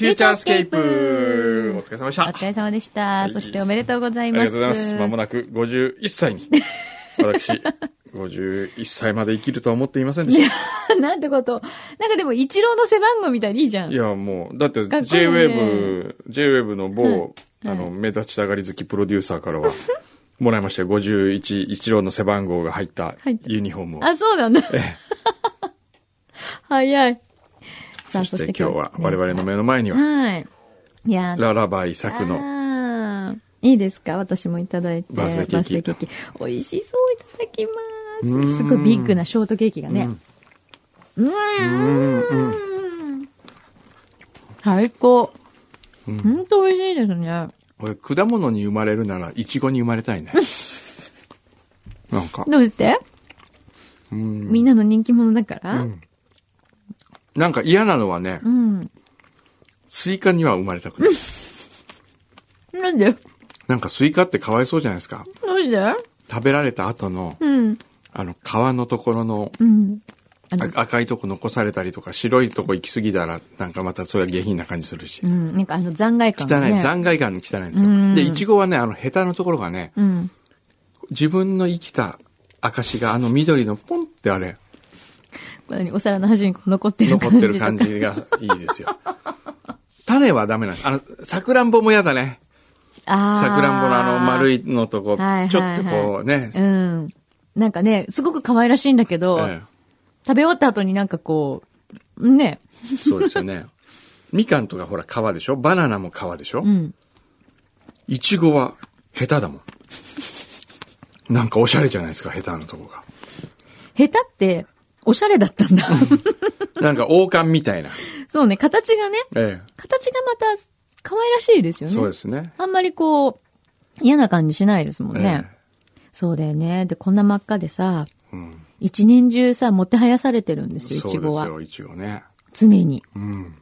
フューチャースケープお疲れ様でした。お疲れ様でした。いそしておめでとうございあります。がとうございます。まもなく51歳に。私、51歳まで生きるとは思っていませんでしなんてこと。なんかでも、一郎の背番号みたいにいいじゃた。ん。いや、もう、だってかっこいいね J-Wave、J-Wave の某、はいあの、目立ちたがり好きプロデューサーからは、もらいましたよ。51、一郎の背番号が入ったユニフォームを。あ、そうなんだ。え 早い。さそあ、して今日は我々の目の前には、はい。いや、ララバイ作のいいですか？私もいただいて。バースデーケーキバースデ美味しそういただきうーんます。すごいビッグなショートケーキがね。うーん。最高。ほんと美味しいですね。俺、果物に生まれるなら、イチゴに生まれたいね。なんか、どうして？うんみんなの人気者だから？うんなんか嫌なのはね、うん。スイカには生まれたくない。なんで？なんかスイカってかわいそうじゃないですか。どうして食べられた後の、うん。あの、皮のところの、うん。赤いとこ残されたりとか、白いとこ行き過ぎたら、なんかまたそれは下品な感じするしう。ん。なんかあの残骸感ね。い、残骸感に汚いんですようん。で、イチゴはね、あの、ヘタのところがね、うん。自分の生きた証があの緑のポンってあれ、お皿の端に残ってる残ってる感じ。感じがいいですよ。種はダメなんです。あの、さくらんぼも嫌だね。あさくらんぼのあの丸い。いのとこ、はいはいはいちょっとこうね、うん。なんかね、すごく可愛らしいんだけど、え食べ終わった後になんかこう、ね。えそうですよね。みかんとかほら皮でしょ？バナナも皮でしょ？うん。いちごはヘタだもん。なんかおしゃれじゃないですか、ヘタのとこが。下手って、おしゃれだったんだ。なんか王冠みたいな。そうね、形がね、え形がまた可愛らしいですえよね。そうですね。あんまりこう、嫌な感じしないですもんね。えそうだよね。で、こんな真っ赤でさ、えうん。一年中さ、もてはやされてるんですよ、いそちごは。うですよ、いちごね。常に。うん。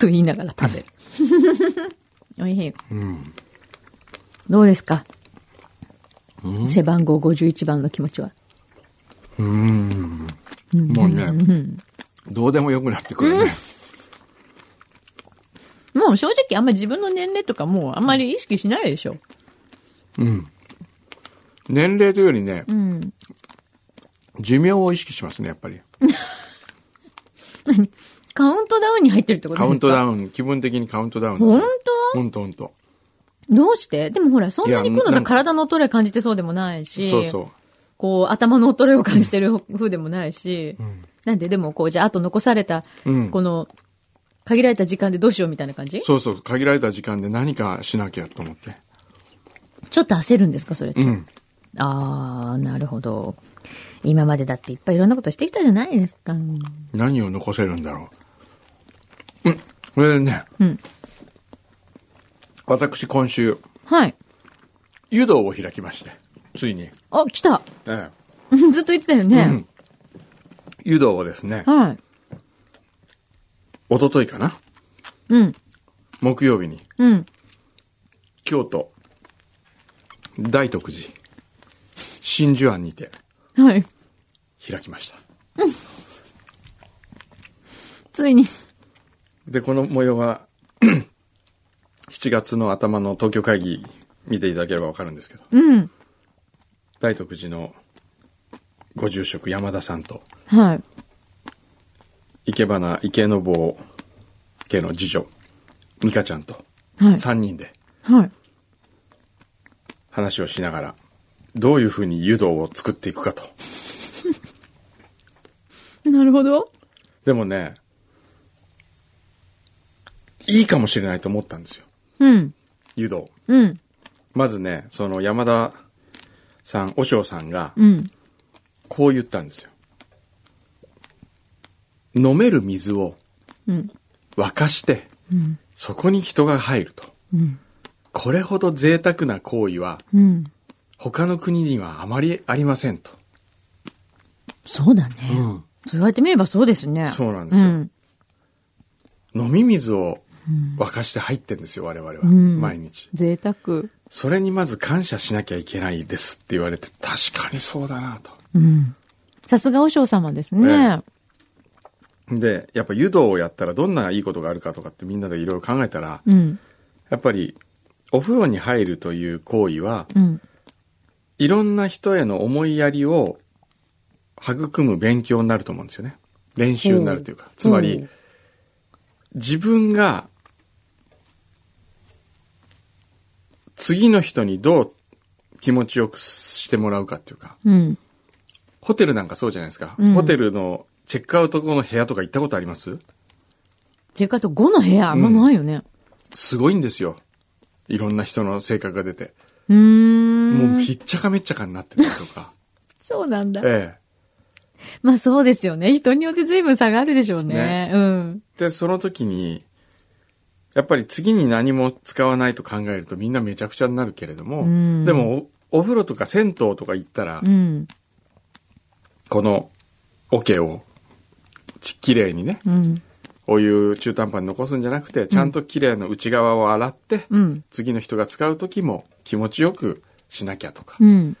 と言いながら食べる。おいしい。うん。どうですか？背番号51番の気持ちは？うん。もうね、どうでもよくなってくるね。もう正直あんまり自分の年齢とかもうあんまり意識しないでしょ。うん。年齢というよりね、うん。寿命を意識しますね、やっぱり。カウントダウンに入ってるってことカウントダン。ウン、気分的にカウントダウンです本よ。ほんとほんと。当どうして？でもほら、そんなにくのさ体の衰え感じてそうでもないし、そうそこう頭の衰えを感じてる風でもないし、なんででもこう、じゃああと残された、う。うん。この、限られた時間でどうしようみたいな感じ？そうそう、限られた時間で何かしなきゃと思って。ちょっと焦るんですか、それって？うん。あー、なるほど。今までだっていっぱいいろんなことしてきたじゃないですか。何を残せるんだろう。うん。これでね、うん。私今週、はい。湯道を開きまして、ついに。あ、来た。え ずっと言ってたよえ。ね。うん。湯道をですね、はい。一昨日かな？うん。木曜日に、うん。京都、大徳寺、真珠庵にてはい。開きました。ついに。で、この模様は、7月の頭の東京会議見ていただければわかるんですけど、うん。大徳寺のご住職山田さんと、はい。池花池の坊家の次女、美香ちゃんと、はい。3人ではい。話をしながら、どういうふうに湯道を作っていくかと。なるほど。でもね、いいかもしれないと思ったんですよ。うん。湯道。うん。まずね、その山田さん、和尚さんが、うん。こう言ったんですよ。飲める水をうん。沸かして、うん。そこに人が入ると。うん。これほど贅沢な行為は、うん。他の国にはあまりありませんと。そうだね。うん。そう言われてみればそうですね。そうなんですようん。飲み水を沸かして入ってんですよ、我々は。うん毎日。贅沢。それにまず感謝しなきゃいけないですって言われて、確かにそうだなと。うん。さすが和尚様ですね。で、やっぱ湯道をやったらどんないいことがあるかとかってみんなでいろいろ考えたら、うん。やっぱりお風呂に入るという行為は、うん。いろんな人への思いやりを育む勉強になると思うんですよね。練習になるというか。つまり、自分が次の人にどう気持ちよくしてもらうかっていうか、うん。ホテルなんかそうじゃないですか。うんホテルのチェックアウト後の部屋とか行ったことあります？チェックアウト5の部屋？あんまないよね。すごいんですよ。いろんな人の性格が出て。うーん。もうひっちゃかめっちゃかになってたりとか。そうなんだ。ええ。まあそうですよね。人によって随分差があるでしょうね。ねうん。で、その時に、やっぱり次に何も使わないと考えるとみんなめちゃくちゃになるけれども、うんでもおお風呂とか銭湯とか行ったら、うん。この桶をちきれいにね、うん。お湯中途半端に残すんじゃなくて、ちゃんときれいな内側を洗って、うん。次の人が使う時も気持ちよくしなきゃとか、うん。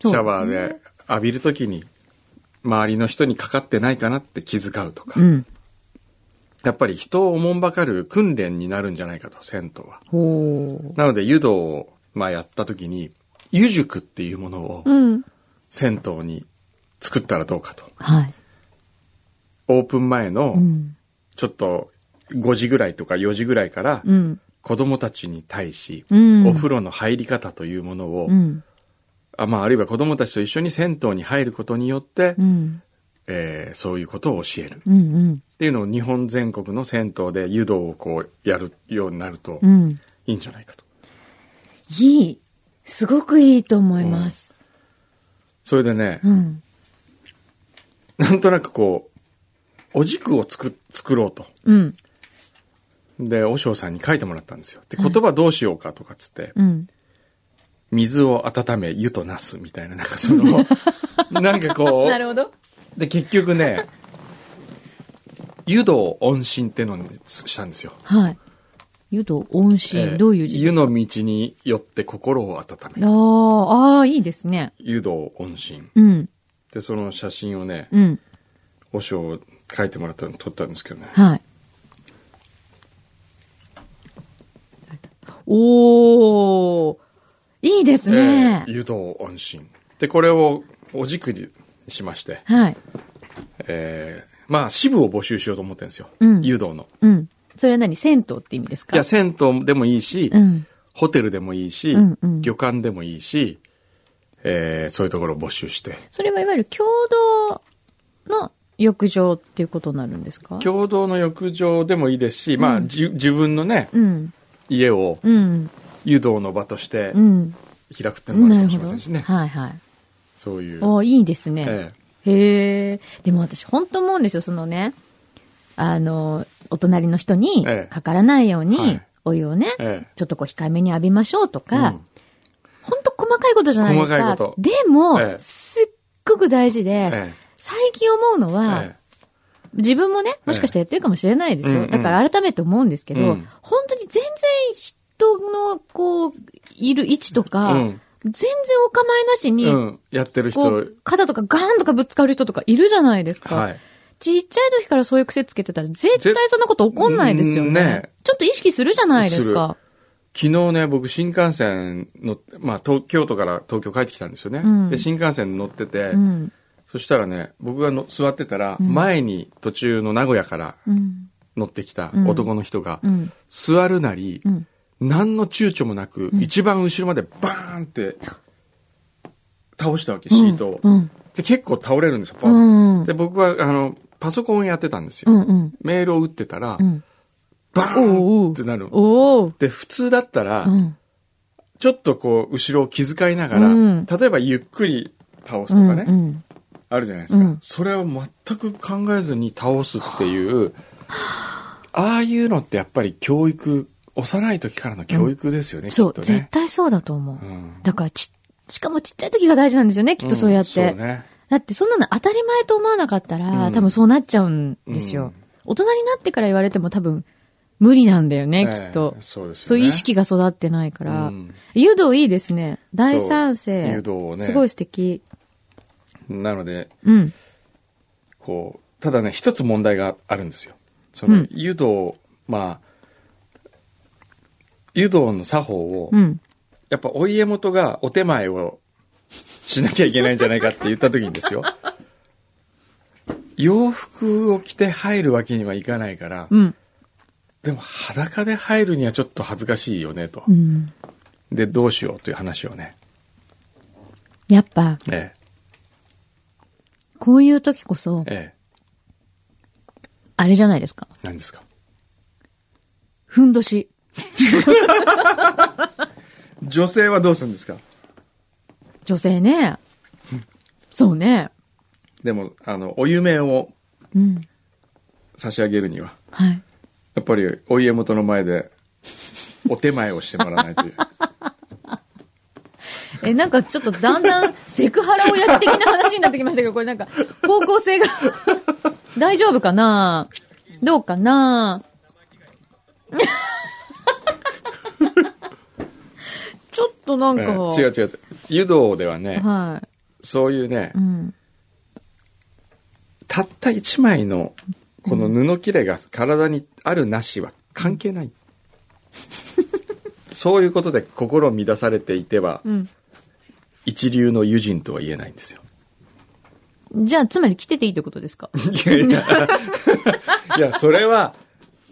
シャワーで浴びる時に周りの人にかかってないかなって気遣うとか、うん。やっぱり人をおもんばかる訓練になるんじゃないかと、銭湯は。ほなので、湯道を、まあ、やった時に、湯塾っていうものをう。うん。銭湯に作ったらどうかと。はい。オープン前のう、ん。ちょっと5時ぐらいとか4時ぐらいから、うん。子供たちに対し、うん。お風呂の入り方というものを、うん。あまあ、あるいは子供たちと一緒に銭湯に入ることによって、うん。えーそういうことを教える。っうん。うん。ていうのを日本全国の銭湯で湯道をこうやるようになるとうん。いいんじゃないかと。いい。すごくいいと思います。それでね、うん。なんとなくこう、お軸を作、作ろうと。うん。で、和尚さんに書いてもらったんですよ。で、言葉どうしようかとかっつって、うん。水を温め、湯となすみたいな、なんかその、なんかこなるほど。う、で、結局ね、湯道温心ってのにしたんですよ。はい。湯と温え心、ーどういう字ですか？湯の道によって心を温めあ、あ、ああ、いいですね。湯道温心。うん。で、その写真をね、うん。和尚書いてもらったの撮ったんですけどね。はい。おー、いいですねえー。湯道温心。で、これをお軸にしまして、はい。えーまあ支部を募集しようと思ってるんですよ。うん湯道の。うん。それは何？銭湯って意味ですか？いや、銭湯でもいいし、うん。ホテルでもいいし、うんうん旅館でもいいし、えーそういうところを募集して。それはいわゆる共同の浴場っていうことになるんですか？共同の浴場でもいいですし、まあ、うんじ自分のね、うん。家をうん。湯道の場としてうん。開くっていうのもあ。るかもしれませんしね。はいはい。そういう。おいいですね。えへえ。でも私本当思うんですよ、そのね、あの、お隣の人にええ。かからないようにはい、お湯をね、ええ。ちょっとこう控えめに浴びましょうとか、うん。本当細かいことじゃないですか。細かいこと。でも、ええ。すっごく大事で、え最近思うのえは、え自分もね、もしかしたらやってるかもしれないですよ。だから改めて思うんですけど、うん。本当に全然人の、こう、いる位置とえか、うん全然お構いなしに、うん。やってる人、肩とかガーンとかぶつかる人とかいるじゃないですか。はい。ちっちゃい時からそういう癖つけてたら絶対そんなこと起こんないですよね。うんねちょっと意識するじゃないですか。昨日ね、僕新幹線の、まあ、東京都から東京帰ってきたんですよね。うんで、新幹線乗ってて、うん。そしたらね、僕がの座ってたら、うん前に途中の名古屋からうん。乗ってきたうん男の人が、うん。座るなり、うん。何の躊躇もなく、一番後ろまでバーンって倒したわけ、シートを。うん。で、結構倒れるんですよ、ポうンん。で、僕は、あの、パソコンをやってたんですよ。うん。うん。メールを打ってたら、うん。バーンってなる。おお。で、普通だったら、うん。ちょっとこう、後ろを気遣いながら、うん例えばゆっくり倒すうん。とかね、うん。あるじゃないですか、うんそれを全く考えずに倒すっていう、ああいうのってやっぱり教育、幼い時からの教育ですよね、そう、きっとね。絶対そうだと思う。うんだからち、しかもちっちゃい時が大事なんですよね、きっとそうやって。んそうね。だってそんなの当たり前と思わなかったら、うん多分そうなっちゃうんですよ。うん大人になってから言われても多分無理なんだよね、ええきっと。そうですよね。そういう意識が育ってないから。うん誘導いいですね。大賛そう成。誘導をねすごい素敵。なので、うん。こただね、一つ問題があるんですよ。その、うん湯道、まあ、湯道の作法を、うん。やっぱお家元がお手前をしなきゃいけないんじゃないかって言った時にですよ。洋服を着て入るわけにはいかないから、うん。でも裸で入るにはちょっと恥ずかしいよねとう。ん。で、どうしようという話をね。やっぱ、えこういう時こそえ、、えあれじゃないですか。え、何ですか？ふんどし。女性はどうするんですか？女性ね。そうね。でも、あの、お夢をうん。差し上げるには、はい。やっぱりお家元の前で、お手前をしてもらわないという。え、なんかちょっとだんだんセクハラ親父的な話になってきましたけど、これなんか方向性が 大丈夫かな？どうかな？ちょっとなんええか、違う違う。湯道ではね、はそういうねい。う、ん。たった一枚のこの布切れが体にあるなしは関係ない。そういうことで心を乱されていては、うん。一流の友人とは言えないんですよ。じゃあ、つまり着てていいってことですか？いやいや、いや、それは、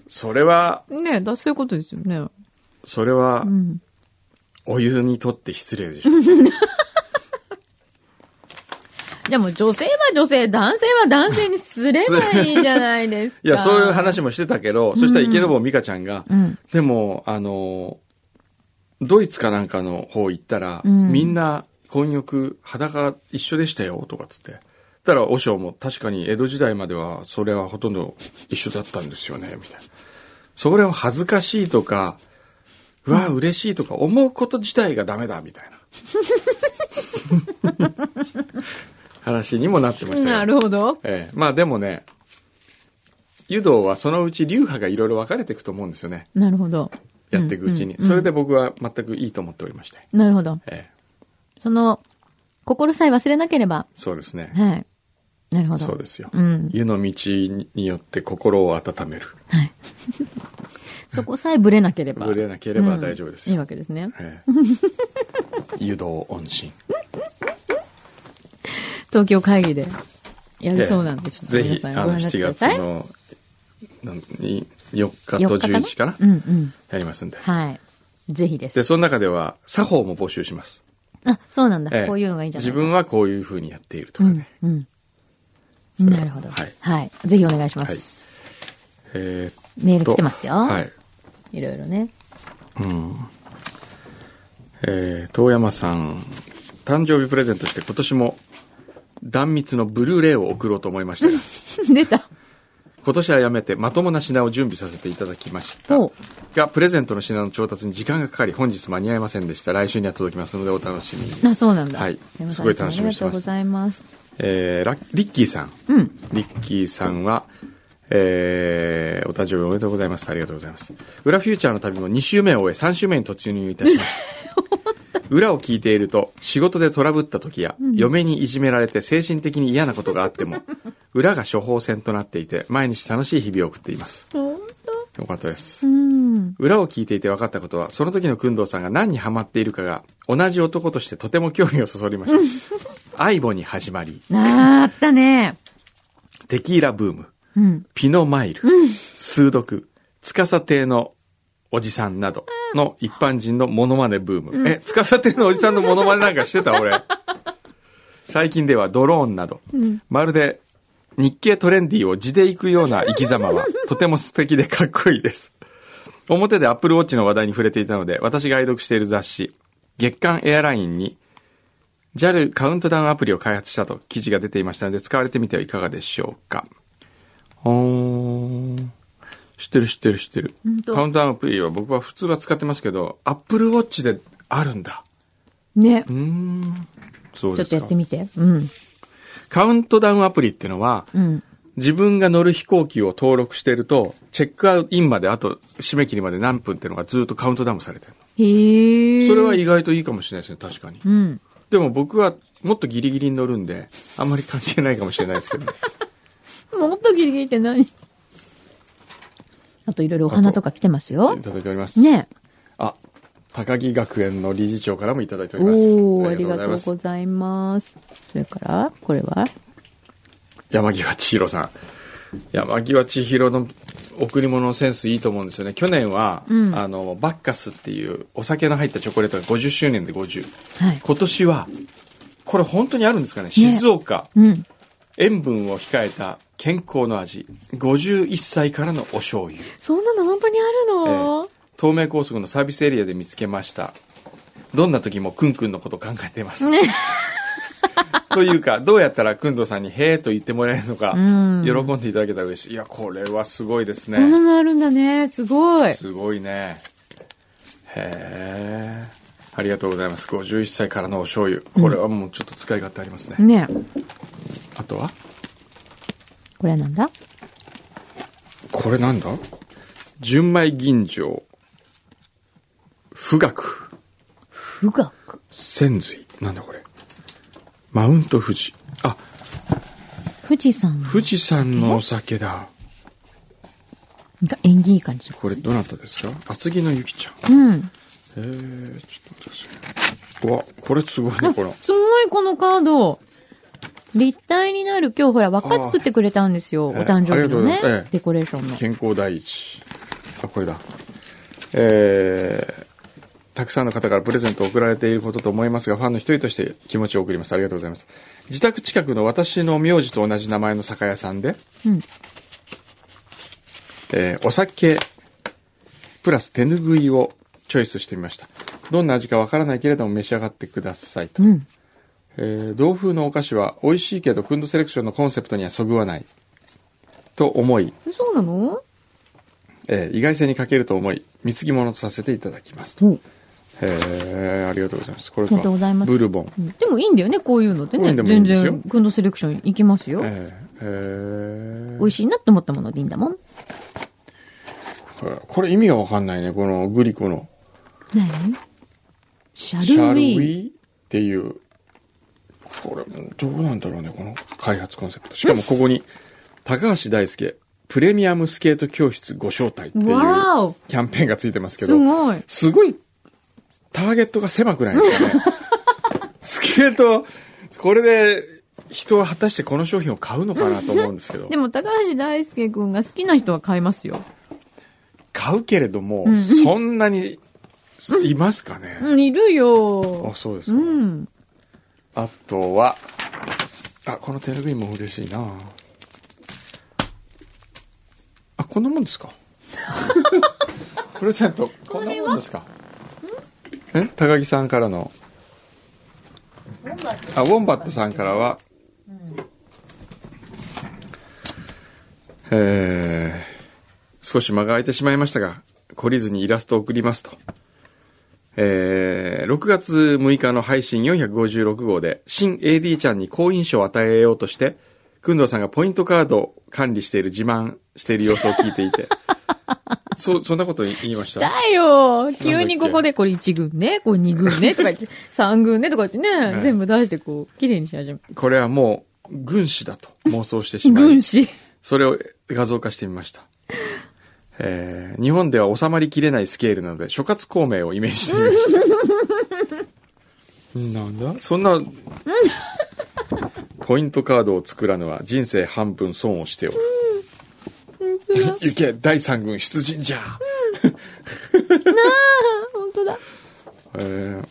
それは、ねえ、だそういうことですよね。それはう、ん。お湯にとって失礼でしょ。じゃあもう女性は女性、男性は男性にすればいいじゃないですか。いや、そういう話もしてたけど、そしたら池坊美香ちゃんが、うん。でも、あの、ドイツかなんかの方行ったら、うんみんな混浴裸一緒でしたよ、とかつって。たら、和尚も確かに江戸時代まではそれはほとんど一緒だったんですよね、みたいな。それを恥ずかしいとか、うわ、嬉しいとか思うこと自体がダメだ、みたいな。話にもなってましたよ。なるほど。ええ、まあでもね、湯道はそのうち流派がいろいろ分かれていくと思うんですよね。なるほど。やっていくうちに。うんうんそれで僕は全くいいと思っておりまして。なるほど。ええ、その、心さえ忘れなければ。そうですね。はい。なるほど。そうですよ。うん。湯の道によって心を温める。はい。そこさえブレなければ。ぶれなければ大丈夫ですよ。いいわけですね。ええ、湯道音信。東京会議でやるそうなんで、ちょっとぜひ、皆さんあの、7ご覧になってくだ月さい。の、なんに4日と4日かな？11日かな？うんうん。やりますんで。はい。ぜひです。で、その中では、作法も募集します。あ、そうなんだ。ええこういうのがいいんじゃない自分はこういうふうにやっているとうんかね。、うん。それはなるほど。はいはい。ぜひお願いします。えメール来てますよ。ーはい。いろいろね。うん。えー、遠山さん、誕生日プレゼントして今年も断密のブルーレイを送ろうと思いましたが、出た。今年はやめてまともな品を準備させていただきましたほ。が、プレゼントの品の調達に時間がかかり、本日間に合いませんでした。来週には届きますのでお楽しみに。あ、そうなんだ。はいすごい楽しみにしてますありがとうございます。えー、ラッリッキーさん。うん。リッキーさんは、えー、お誕生日おめでとうございます。ありがとうございます。裏フューチャーの旅も2週目を終え、3週目に突入いたしました。裏を聞いていると、仕事でトラブった時や、嫁にいじめられて精神的に嫌なことがあっても、裏が処方箋となっていて、毎日楽しい日々を送っています。本よかったです。裏を聞いていて分かったことは、その時の工藤さんが何にハマっているかが、同じ男としてとても興味をそそりました。アイボに始まり、あーあったね。テキーラブーム、うん。ピノマイル、数読、司亭のおじさんなどの一般人のモノマネブーム。え、司亭のおじさんのモノマネなんかしてた俺。最近ではドローンなど、まるで日経トレンディを地で行くような生き様は とても素敵でかっこいいです。表でアップルウォッチの話題に触れていたので、私が愛読している雑誌、月刊エアラインに JAL カウントダウンアプリを開発したと記事が出ていましたので、使われてみてはいかがでしょうか。知ってる知ってる知ってるカウントダウンアプリは僕は普通は使ってますけど、アップルウォッチであるんだ。ねう。ーん。そうですかちょっとやって。みて。うん。カウントダウンアプリっていうのは、うん。自分が乗る飛行機を登録してると、チェックアウトインまであと締め切りまで何分っていうのがずっとカウントダウンされてるへ。それは意外といいかもしれないですね、確かに。うん。でも僕はもっとギリギリに乗るんで、あんまり関係ないかもしれないですけど。もっとギリギリって何？あといろいろお花とか来てますよい。ただいております。ねあ、高木学園の理事長からもいただいておおります。ー、ありがとうございます。それから、これは？山際千尋さん。山際千尋の贈り物のセンスいいと思うんですよね。去年は、うんあの、バッカスっていうお酒の入ったチョコレートが50周年で50。はい。今年は、これ本当にあるんですかね静岡、うん。塩分を控えた健康の味。51歳からのお醤油。そんなの本当にあるの、東名高速のサービスエリアで見つけました。どんな時もくんくんのこと考えています。ね。というか、どうやったらくんどさんにへーと言ってもらえるのか、うん喜んでいただけたら嬉しい。いや、これはすごいですそんなね。のあるんだね。すごい。すごいね。へー。ありがとうございます。51歳からのお醤油。これはもうちょっと使い勝手ありますね。ねあとは？これはなんだ？これなんだ？純米吟醸。富岳。富岳？仙髄。なんだこれ？マウント富士。あ、富士山。富士山のお酒だ。なんか縁起いい感じ。これどなたですか？厚木のゆきちゃん。うん。えー、ちょっと待ってください。うわ、これすごいね、これ。すごいこのカード。立体になる今日ほら輪っか作ってくれたんですよ。おえー誕生日のねええ。デコレーションの。健康第一。あ、これだ。えー、たくさんの方からプレゼントを送られていることと思いますが、ファンの一人として気持ちを送ります。ありがとうございます。自宅近くの私の名字と同じ名前の酒屋さんで、うん。えーお酒、プラス手ぬぐいをチョイスしてみました。どんな味かわからないけれども召し上がってくださいと。うん。えー同風のお菓子は美味しいけど、クンドセレクションのコンセプトにはそぐわない。と思い、そうなの？えー意外性に欠けると思い、貢ぎ物とさせていただきますと。うんへーありがとうございます。これありがとうございますブルボン。でもいいんだよね、こういうのってね。いい全然、クンドセレクションいきますよ。えーへー美味しいなって思ったものでいいんだもん。これ意味がわかんないね。このグリコの。何？シャルウ。ィーっていう。これ、どうなんだろうね、この開発コンセプト。しかもここに、高橋大輔、プレミアムスケート教室ご招待っていうキャンペーンがついてますけすど、ごい。すごい、ターゲットが狭くないですかね。スケート、これで、人は果たしてこの商品を買うのかなと思うんですけどで。も、高橋大輔くんが好きな人は買いますよ。買うけれども、んそんなに、いますかね？うん、いるよあ、。そうですうか。ん。あとは、あ、この手ぬぐいも嬉しいな。あ、こんなもんですか？プレゼント、こんなもんですか？え？高木さんからの。あ、ウォンバットさんからは、えー、少し間が空いてしまいましたが、懲りずにイラストを送りますと。えー、6月6日の配信456号で、新 AD ちゃんに好印象を与えようとして、くんどうさんがポイントカードを管理している自慢している様子を聞いていて、そ、そんなこと言いました？だよ。急にここでこれ1軍ね、これ2軍ね、とか言って、3軍ね、とか言ってね、い。全部出してこう、綺麗にし始め。これはもう、軍師だと妄想してしまい軍、師。それを画像化してみました。えー、日本では収まりきれないスケールなので、諸葛孔明をイメージしてみました。なんだ？そんな、ポイントカードを作らぬは人生半分損をしておる。行け、第三軍出陣じゃ。本当だ。え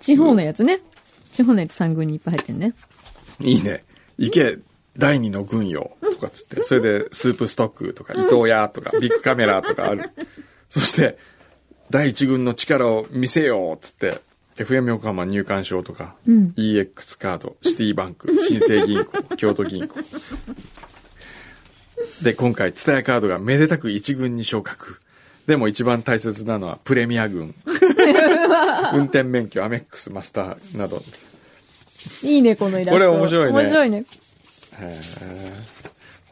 地方のやつね。地方のやつ3軍にいっぱい入ってんね。ー、いいね。行け、第二の軍よ。とかつって。それで、スープストックとか、伊藤屋とか、ビッグカメラとかある。そして、第一軍の力を見せようつって、FM 横浜入館証とか、うん EX カード、シティバンク、新生銀行、京都銀行。で、今回、ツタヤカードがめでたく一軍に昇格。でも一番大切なのはプレミア軍。運転免許、アメックス、マスターなど。いいね、このイラスト。これ面白いね面白いね。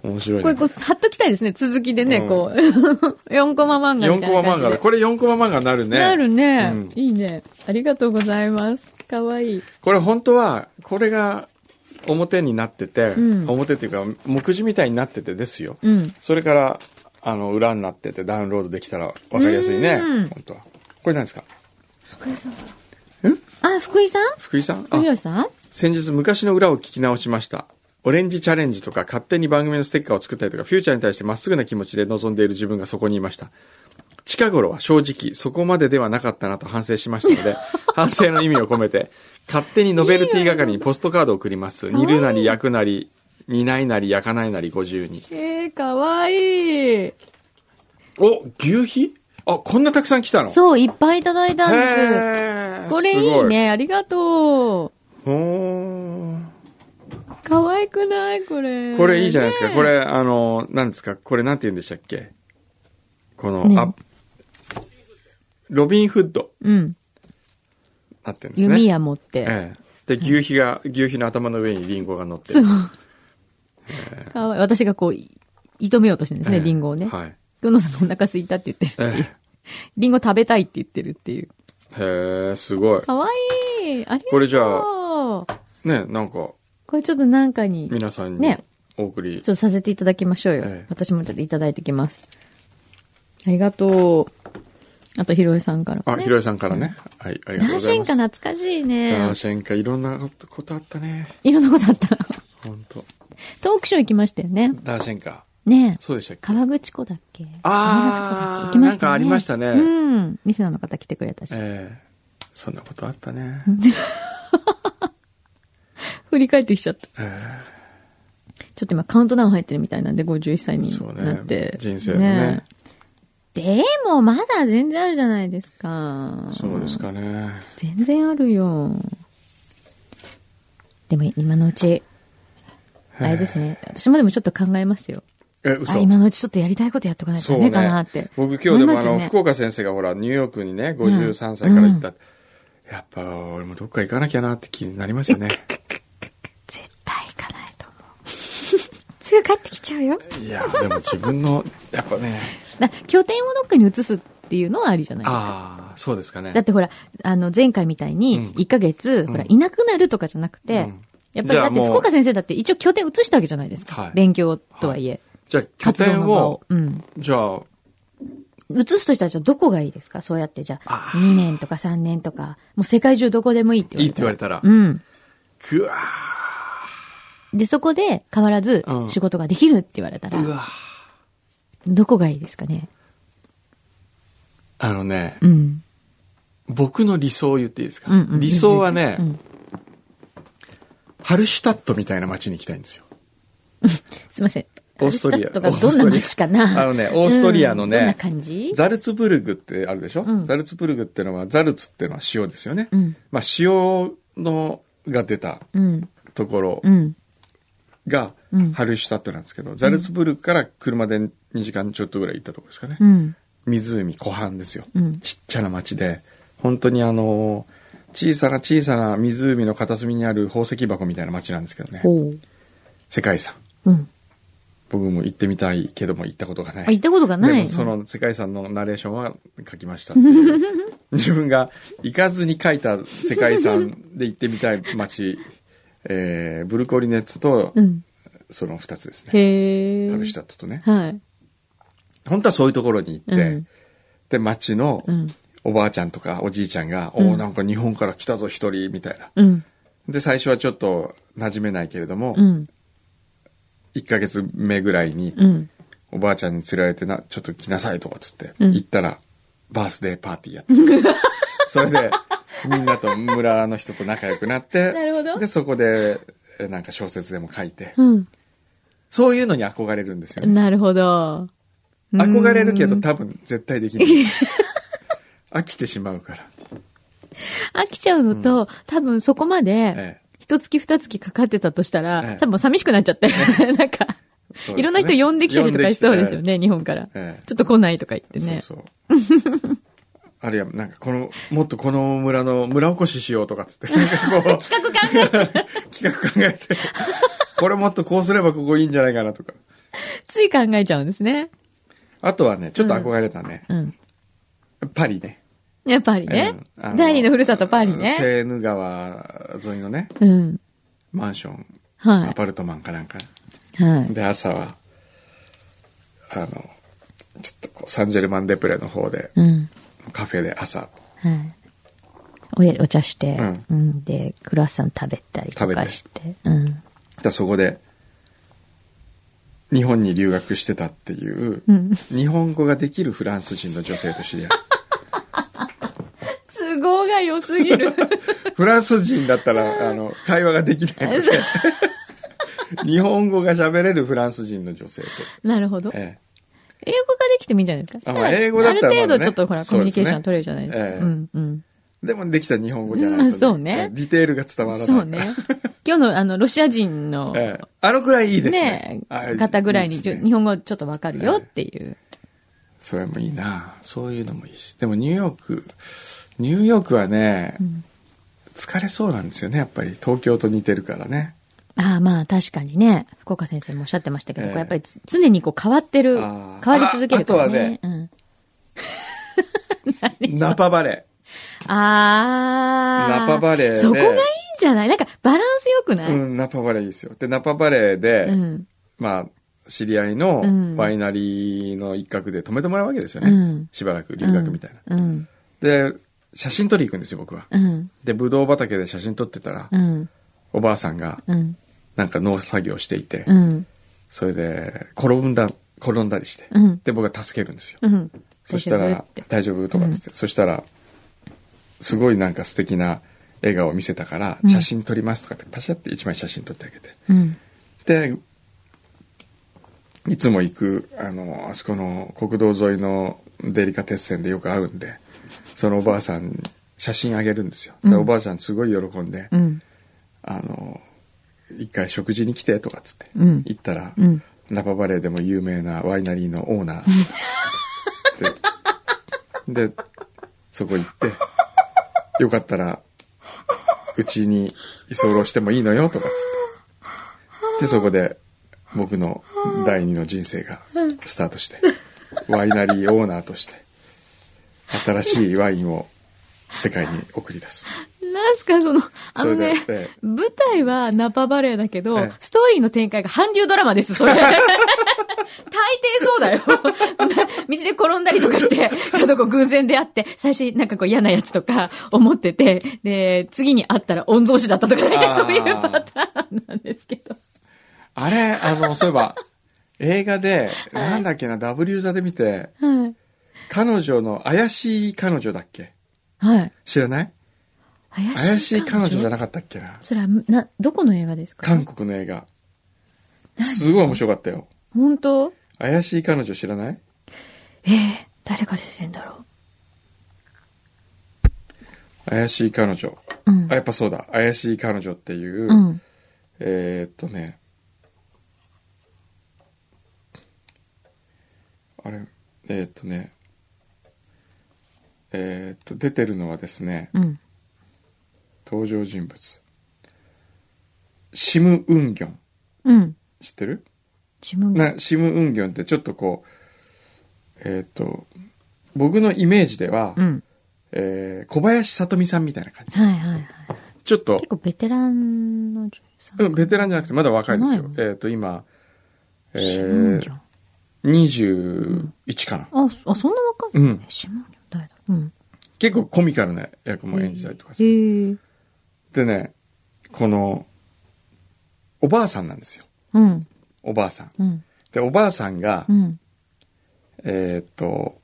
面白いね。これこう、貼っときたいですね、続きでね、うんこう。4コマ漫画み4たいな感じで。コマ漫画だ。これ4コマ漫画になるね。なるね、うんいいね。ありがとうございます。かわいい。これ本当は、これが表になってて、うん表っていうか、目次みたいになっててですよ。うん。それから、あの、裏になっててダウンロードできたら分かりやすいねうん。本当は。これ何ですか？あ、福井さん福井さん？福井あ、宏さん？先日昔の裏を聞き直しました。オレンジチャレンジとか勝手に番組のステッカーを作ったりとか、フューチャーに対してまっすぐな気持ちで臨んでいる自分がそこにいました。近頃は正直そこまでではなかったなと反省しましたので、反省の意味を込めて、勝手にノベルティ係にポストカードを送ります。煮るなり焼くなり、煮ないなり焼かないなりご自由に。えー、かわいい。お、牛皮？あ、こんなたくさん来たの？そう、いっぱいいただいたんです。これいいね。ありがとおーう。かわいくない？これ。これいいじゃないですか。ねこれ、あの、なんですか？これなんて言うんでしたっけ？この、ねあ、ロビンフッドうん。なってるんですね。弓矢持って。ええ。で、牛皮が、牛皮の頭の上にリンゴが乗ってそうる。。かわいい。私がこう、い射止めようとしてるんですね、ええリンゴをね。はい。くのさんがお腹空いたって言ってるっていう。えリンゴ食べたいって言ってるっていう。え。へえ、すごい。かわいい。ありがとう。これじゃあ。ね、なんか、これちょっとなんかに、ちょ皆さんにねお送りっ。とさせていただきましょうよ。ええ私もちょっといただいてきます。ありがとう。あと、ひろえさんからもあ、ね。ひろえさんからね。はい、ありがとうダーシェンございます。カ懐かしいねダー。シェンカ、いろんなことあったね。いろんなことあった。本当トークショー行きましたよね。ダーシェンカ。ねえ。そうでしたっけ？川口湖だっけ？あー行きましたね。なんかありましたねうん。リスナーの方来てくれたし。ええそんなことあったね。振り返ってきちゃった。えちょっと今カウントダウン入ってるみたいなんで、51歳になって。人生のねでも、まだ全然あるじゃないですかえ。そうですかね。全然あるよ。でも今のうち、あれですね。私もでもちょっと考えますよ。え、嘘あ、今のうちちょっとやりたいことやっとかないとダメかなって。僕今日でもあの、福岡先生がほら、ニューヨークにね、53歳から行った。やっぱ、俺もどっか行かなきゃなって気になりますよね。絶対行かないと思う。すぐ帰ってきちゃうよ。いや、でも自分の、やっぱね、だ拠点をどっかに移すっていうのはありじゃないですか。ああ、そうですかね。だってほら、あの、前回みたいうんに、1ヶ月、ほら、いなくなるとかじゃなくて、うんやっぱりだって福岡先生だって一応拠点移したわけじゃないですか。はい勉強とはいえ。じゃあ、拠点をを。、うん。じゃあ、移すとしたらじゃあどこがいいですか？そうやってじゃあ、あ2年とか3年とか、もう世界中どこでもいいって言われたら。いいって言われたらうん。くわで、そこで変わらずうん仕事ができるって言われたら、ーうわどこがいいですかね？あのね、うん。僕の理想を言っていいですか、うんうん理想はね、うんハルシュタットみたいな街に行きたいんですよ。すいません。オーストリアハルシュタットがどんな街かな？あのね、オーストリアのね、うんどんな感じ？ザルツブルグってあるでしょ、うんザルツブルグってのは、ザルツってのは塩ですよね。うん。まあ塩のが出たうん。ところうん。がうんハルシュタットなんですけど、ザルツブルグから車で2時間ちょっとぐらい行ったところですかね。うん。湖湖畔ですよ。うん。ちっちゃな町で、本当にあの、小さな小さな湖の片隅にある宝石箱みたいな町なんですけどね。世界遺産。うん。僕も行ってみたいけども行ったことがない。あ、行ったことがない。その世界遺産のナレーションは書きました 自分が行かずに書いた世界遺産で行ってみたい街、えー、ブルコリネッツとうん。その二つですね。へえ。ハルシュタットとね。はい。本当はそういうところに行って、うんで、街のうん。おばあちゃんとかおじいちゃんが、うんおおなんか日本から来たぞ一人みたいな。うん。で、最初はちょっと馴染めないけれども、うん。1ヶ月目ぐらいに、うん。おばあちゃんに連れられてな、ちょっと来なさいとかっつって、うん行ったら、バースデーパーティーやってた それで、みんなと村の人と仲良くなって、なるほどで、そこで、えなんか小説でも書いて、うん。そういうのに憧れるんですよね。なるほど。憧れるけどうん多分絶対できない。飽きてしまうから。飽きちゃうのと、多分そこまで、ええ一月二月かかってたとしたら、ええ多分寂しくなっちゃって、なんか、ねいろんな人呼んできたりとかしそうですよ。ね、日本から。ええちょっと来ないとか言ってね。そうそう。あるいは、なんかこの、もっとこの村の村おこししようとかっつって、なんかこう、企画考えちゃう。企画考えて、これもっとこうすればここいいんじゃないかなとか。つい考えちゃうんですね。あとはね、ちょっと憧れたね、うん。パリね。やっぱりねうん第二のふるさとパリね。セーヌ川沿いのね、うん。マンションはいアパルトマンかなんか。はい。で、朝は、あの、ちょっとこう、サンジェルマンデプレの方で、うん。カフェで朝、はい。おやお茶して、うんうん、で、クロワッサン食べたりとかして。うん。だそこで、日本に留学してたっていう、うん。日本語ができるフランス人の女性と知り合い。都合が良すぎる。フランス人だったら、あの、会話ができないので、日本語が喋れるフランス人の女性と。なるほど。え英語ができてもいいんじゃないですか？あまあ英語だったらねある程度ちょっとほら、コミュニケーション取れるじゃないですか。ええうん、うん。えでもできた日本語じゃないと、うんそうねえディテールが伝わらない。そうね。今日のあの、ロシア人の、ええあのくらいいいですねね。あ方ぐらいにいですね日本語ちょっとわかるよっていう。それもいいなそういうのもいいし。でもニューヨーク、ニューヨークはね、ん疲れそうなんですよね、やっぱり。東京と似てるからね。ああ、まあ確かにね、福岡先生もおっしゃってましたけど、ええこうやっぱりつ常にこう変わってる、あ変ーわり続けるからああとはね。ねうん、ナパバレああ。ナパバレーでそこがいいんじゃない？なんかバランス良くなー。い、うん、ナパバレーいいですよ。で、ナパバレーで、うんまあ、知り合いのうんワイナリーの一角で泊めてもらうわけですよね。うんしばらく留学みたいな。うん。で、写真撮り行くんですよ、僕は。うん。で、ブドウ畑で写真撮ってたら、うん。おばあさんがうん。なんか農作業していて、うん。それで、転んだ、転んだりして、うん。で、僕が助けるんですよ。うん。そしたら大丈夫？とかっつって、そしたら、すごいなんか素敵な笑顔を見せたから、うん写真撮りますとかって、パシャって一枚写真撮ってあげて。うん。で、いつも行く、あの、あそこの国道沿いのデリカテッセンでよく会うんで、そのおばあさんに写真あげるんですよ。おばあちゃんすごい喜んで、あの、一回食事に来てとかっつって、うん行ったら、うん。ナパバレーでも有名なワイナリーのオーナー で、で、そこ行って、よかったら、うちに居候してもいいのよとかっつって。で、そこで僕の第二の人生がスタートして、ワイナリーオーナーとして、新しいワインを世界に送り出す。なんすか、その、あのね舞台はナパバレーだけど、ええストーリーの展開が韓流ドラマです、それ。大抵そうだよ。道で転んだりとかして、ちょっとこう偶然出会って、最初になんかこう嫌なやつとか思ってて、で、次に会ったら御曹司だったとか、なんかそういうパターンなんですけど。あれ、あの、そういえば、映画で、なんだっけな、W 座で見て、はい。彼女の、怪しい彼女だっけ？はい。知らない？怪しい彼女じゃななかったっけな？それは、な、どこの映画ですか？韓国の映画。すごい面白かったよ。本当？怪しい彼女知らない？ええ誰が出てんだろ怪しい彼女。う。うんあ、。やっぱそうだ。怪しい彼女っていう、うん。えーっとね、あれ、えーっとね、えーっと、出てるのはですね、うん。登場人物。シム・ウンギョン。うん。知ってる？シム・ウンギョンってちょっとこう、えーっと、僕のイメージでは、うん。えー小林さとみさんみたいな感じ。はいはいはい。ちょっと結、構ベテランの女優さん。うん、ベテランじゃなくてまだ若いですよえーっと、今、えシムンギーョン。21かな。あ、そあ、そんな若いうんえシムンギョンううん。結構コミカルな役も演じたりとかさへえ。でね、この、おばあさんなんですよ。うん。おばあさん。うん。で、おばあさんが、うん。えーっと、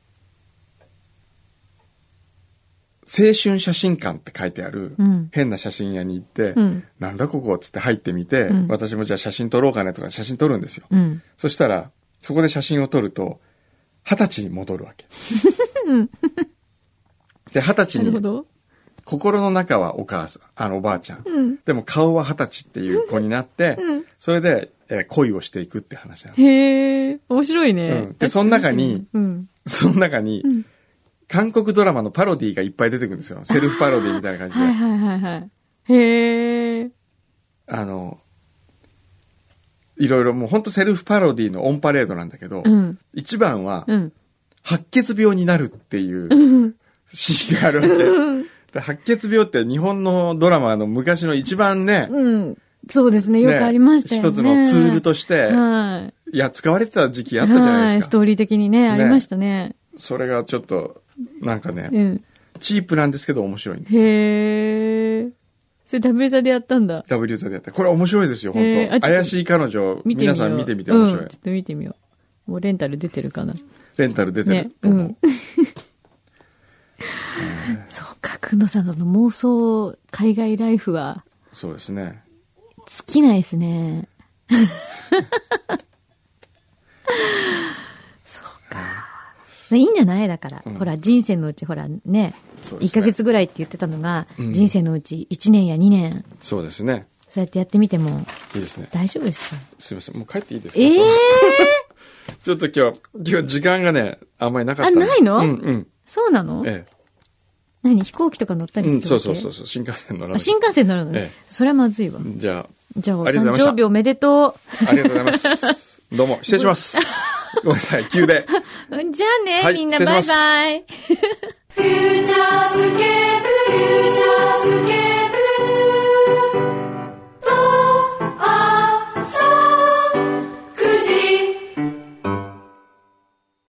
青春写真館って書いてあるうん変な写真屋に行って、うんなんだここっつって入ってみて、うん私もじゃあ写真撮ろうかねとか写真撮るんですよ。うん。そしたら、そこで写真を撮ると、二十歳に戻るわけ。で、二十歳に。心の中はお母さん、あのおばあちゃん。うん。でも顔は二十歳っていう子になって、うんそれで、えー恋をしていくって話なの。へえ、面白いね。うんでその中にうん。その中に、うん韓国ドラマのパロディがいっぱい出てくるんですよ。セルフパロディみたいな感じで。はいはいはいはい。へえ。あの、いろいろもう本当セルフパロディのオンパレードなんだけど、うん。一番は、うん。白血病になるっていううん。シーンがあるわけ。で白血病って日本のドラマの昔の一番ね、うん。そうですね。よくありましたよね。一つのツールとして、はい。いや、使われてた時期あったじゃないはい。ですか。ストーリー的にね、ありましたね。それがちょっと、なんかね、うん。チープなんですけど面白いんです。へえ。それダブルザでやったんだ。W 座でやって。これ面白いですよ、本当へーあちょっと怪しい彼女、見てみよう。皆さん見てみて面白い。うん、ちょっと見てみよう。もうレンタル出てるかな。レンタル出てるね。と思う。うん。そうか、くんのさんの妄想海外ライフはそうですね。尽きないですね。そうか。いいんじゃない？だから、うんほら、人生のうち、ほら、ね、1ねヶ月ぐらいって言ってたのが、うん人生のうち1年や2年、そうですね。そうやってやってみてもいいですね。大丈夫ですよ。すいません。もう帰っていいですか？ええ ちょっと今日、今日時間がね、あんまりなかった。あないの？うんうん。そうなの？え何？飛行機とか乗ったりする、うん、そうそうそうそう、新幹線乗らない。新幹線乗らない、ええ、それはまずいわ。じゃあ。じゃあ、お誕生日おめでとう。ありがとうございます。どうも、失礼します。ごめんなさい、急で。じゃあね、はい、みんなバイバイ。Future Scape、Future Scape。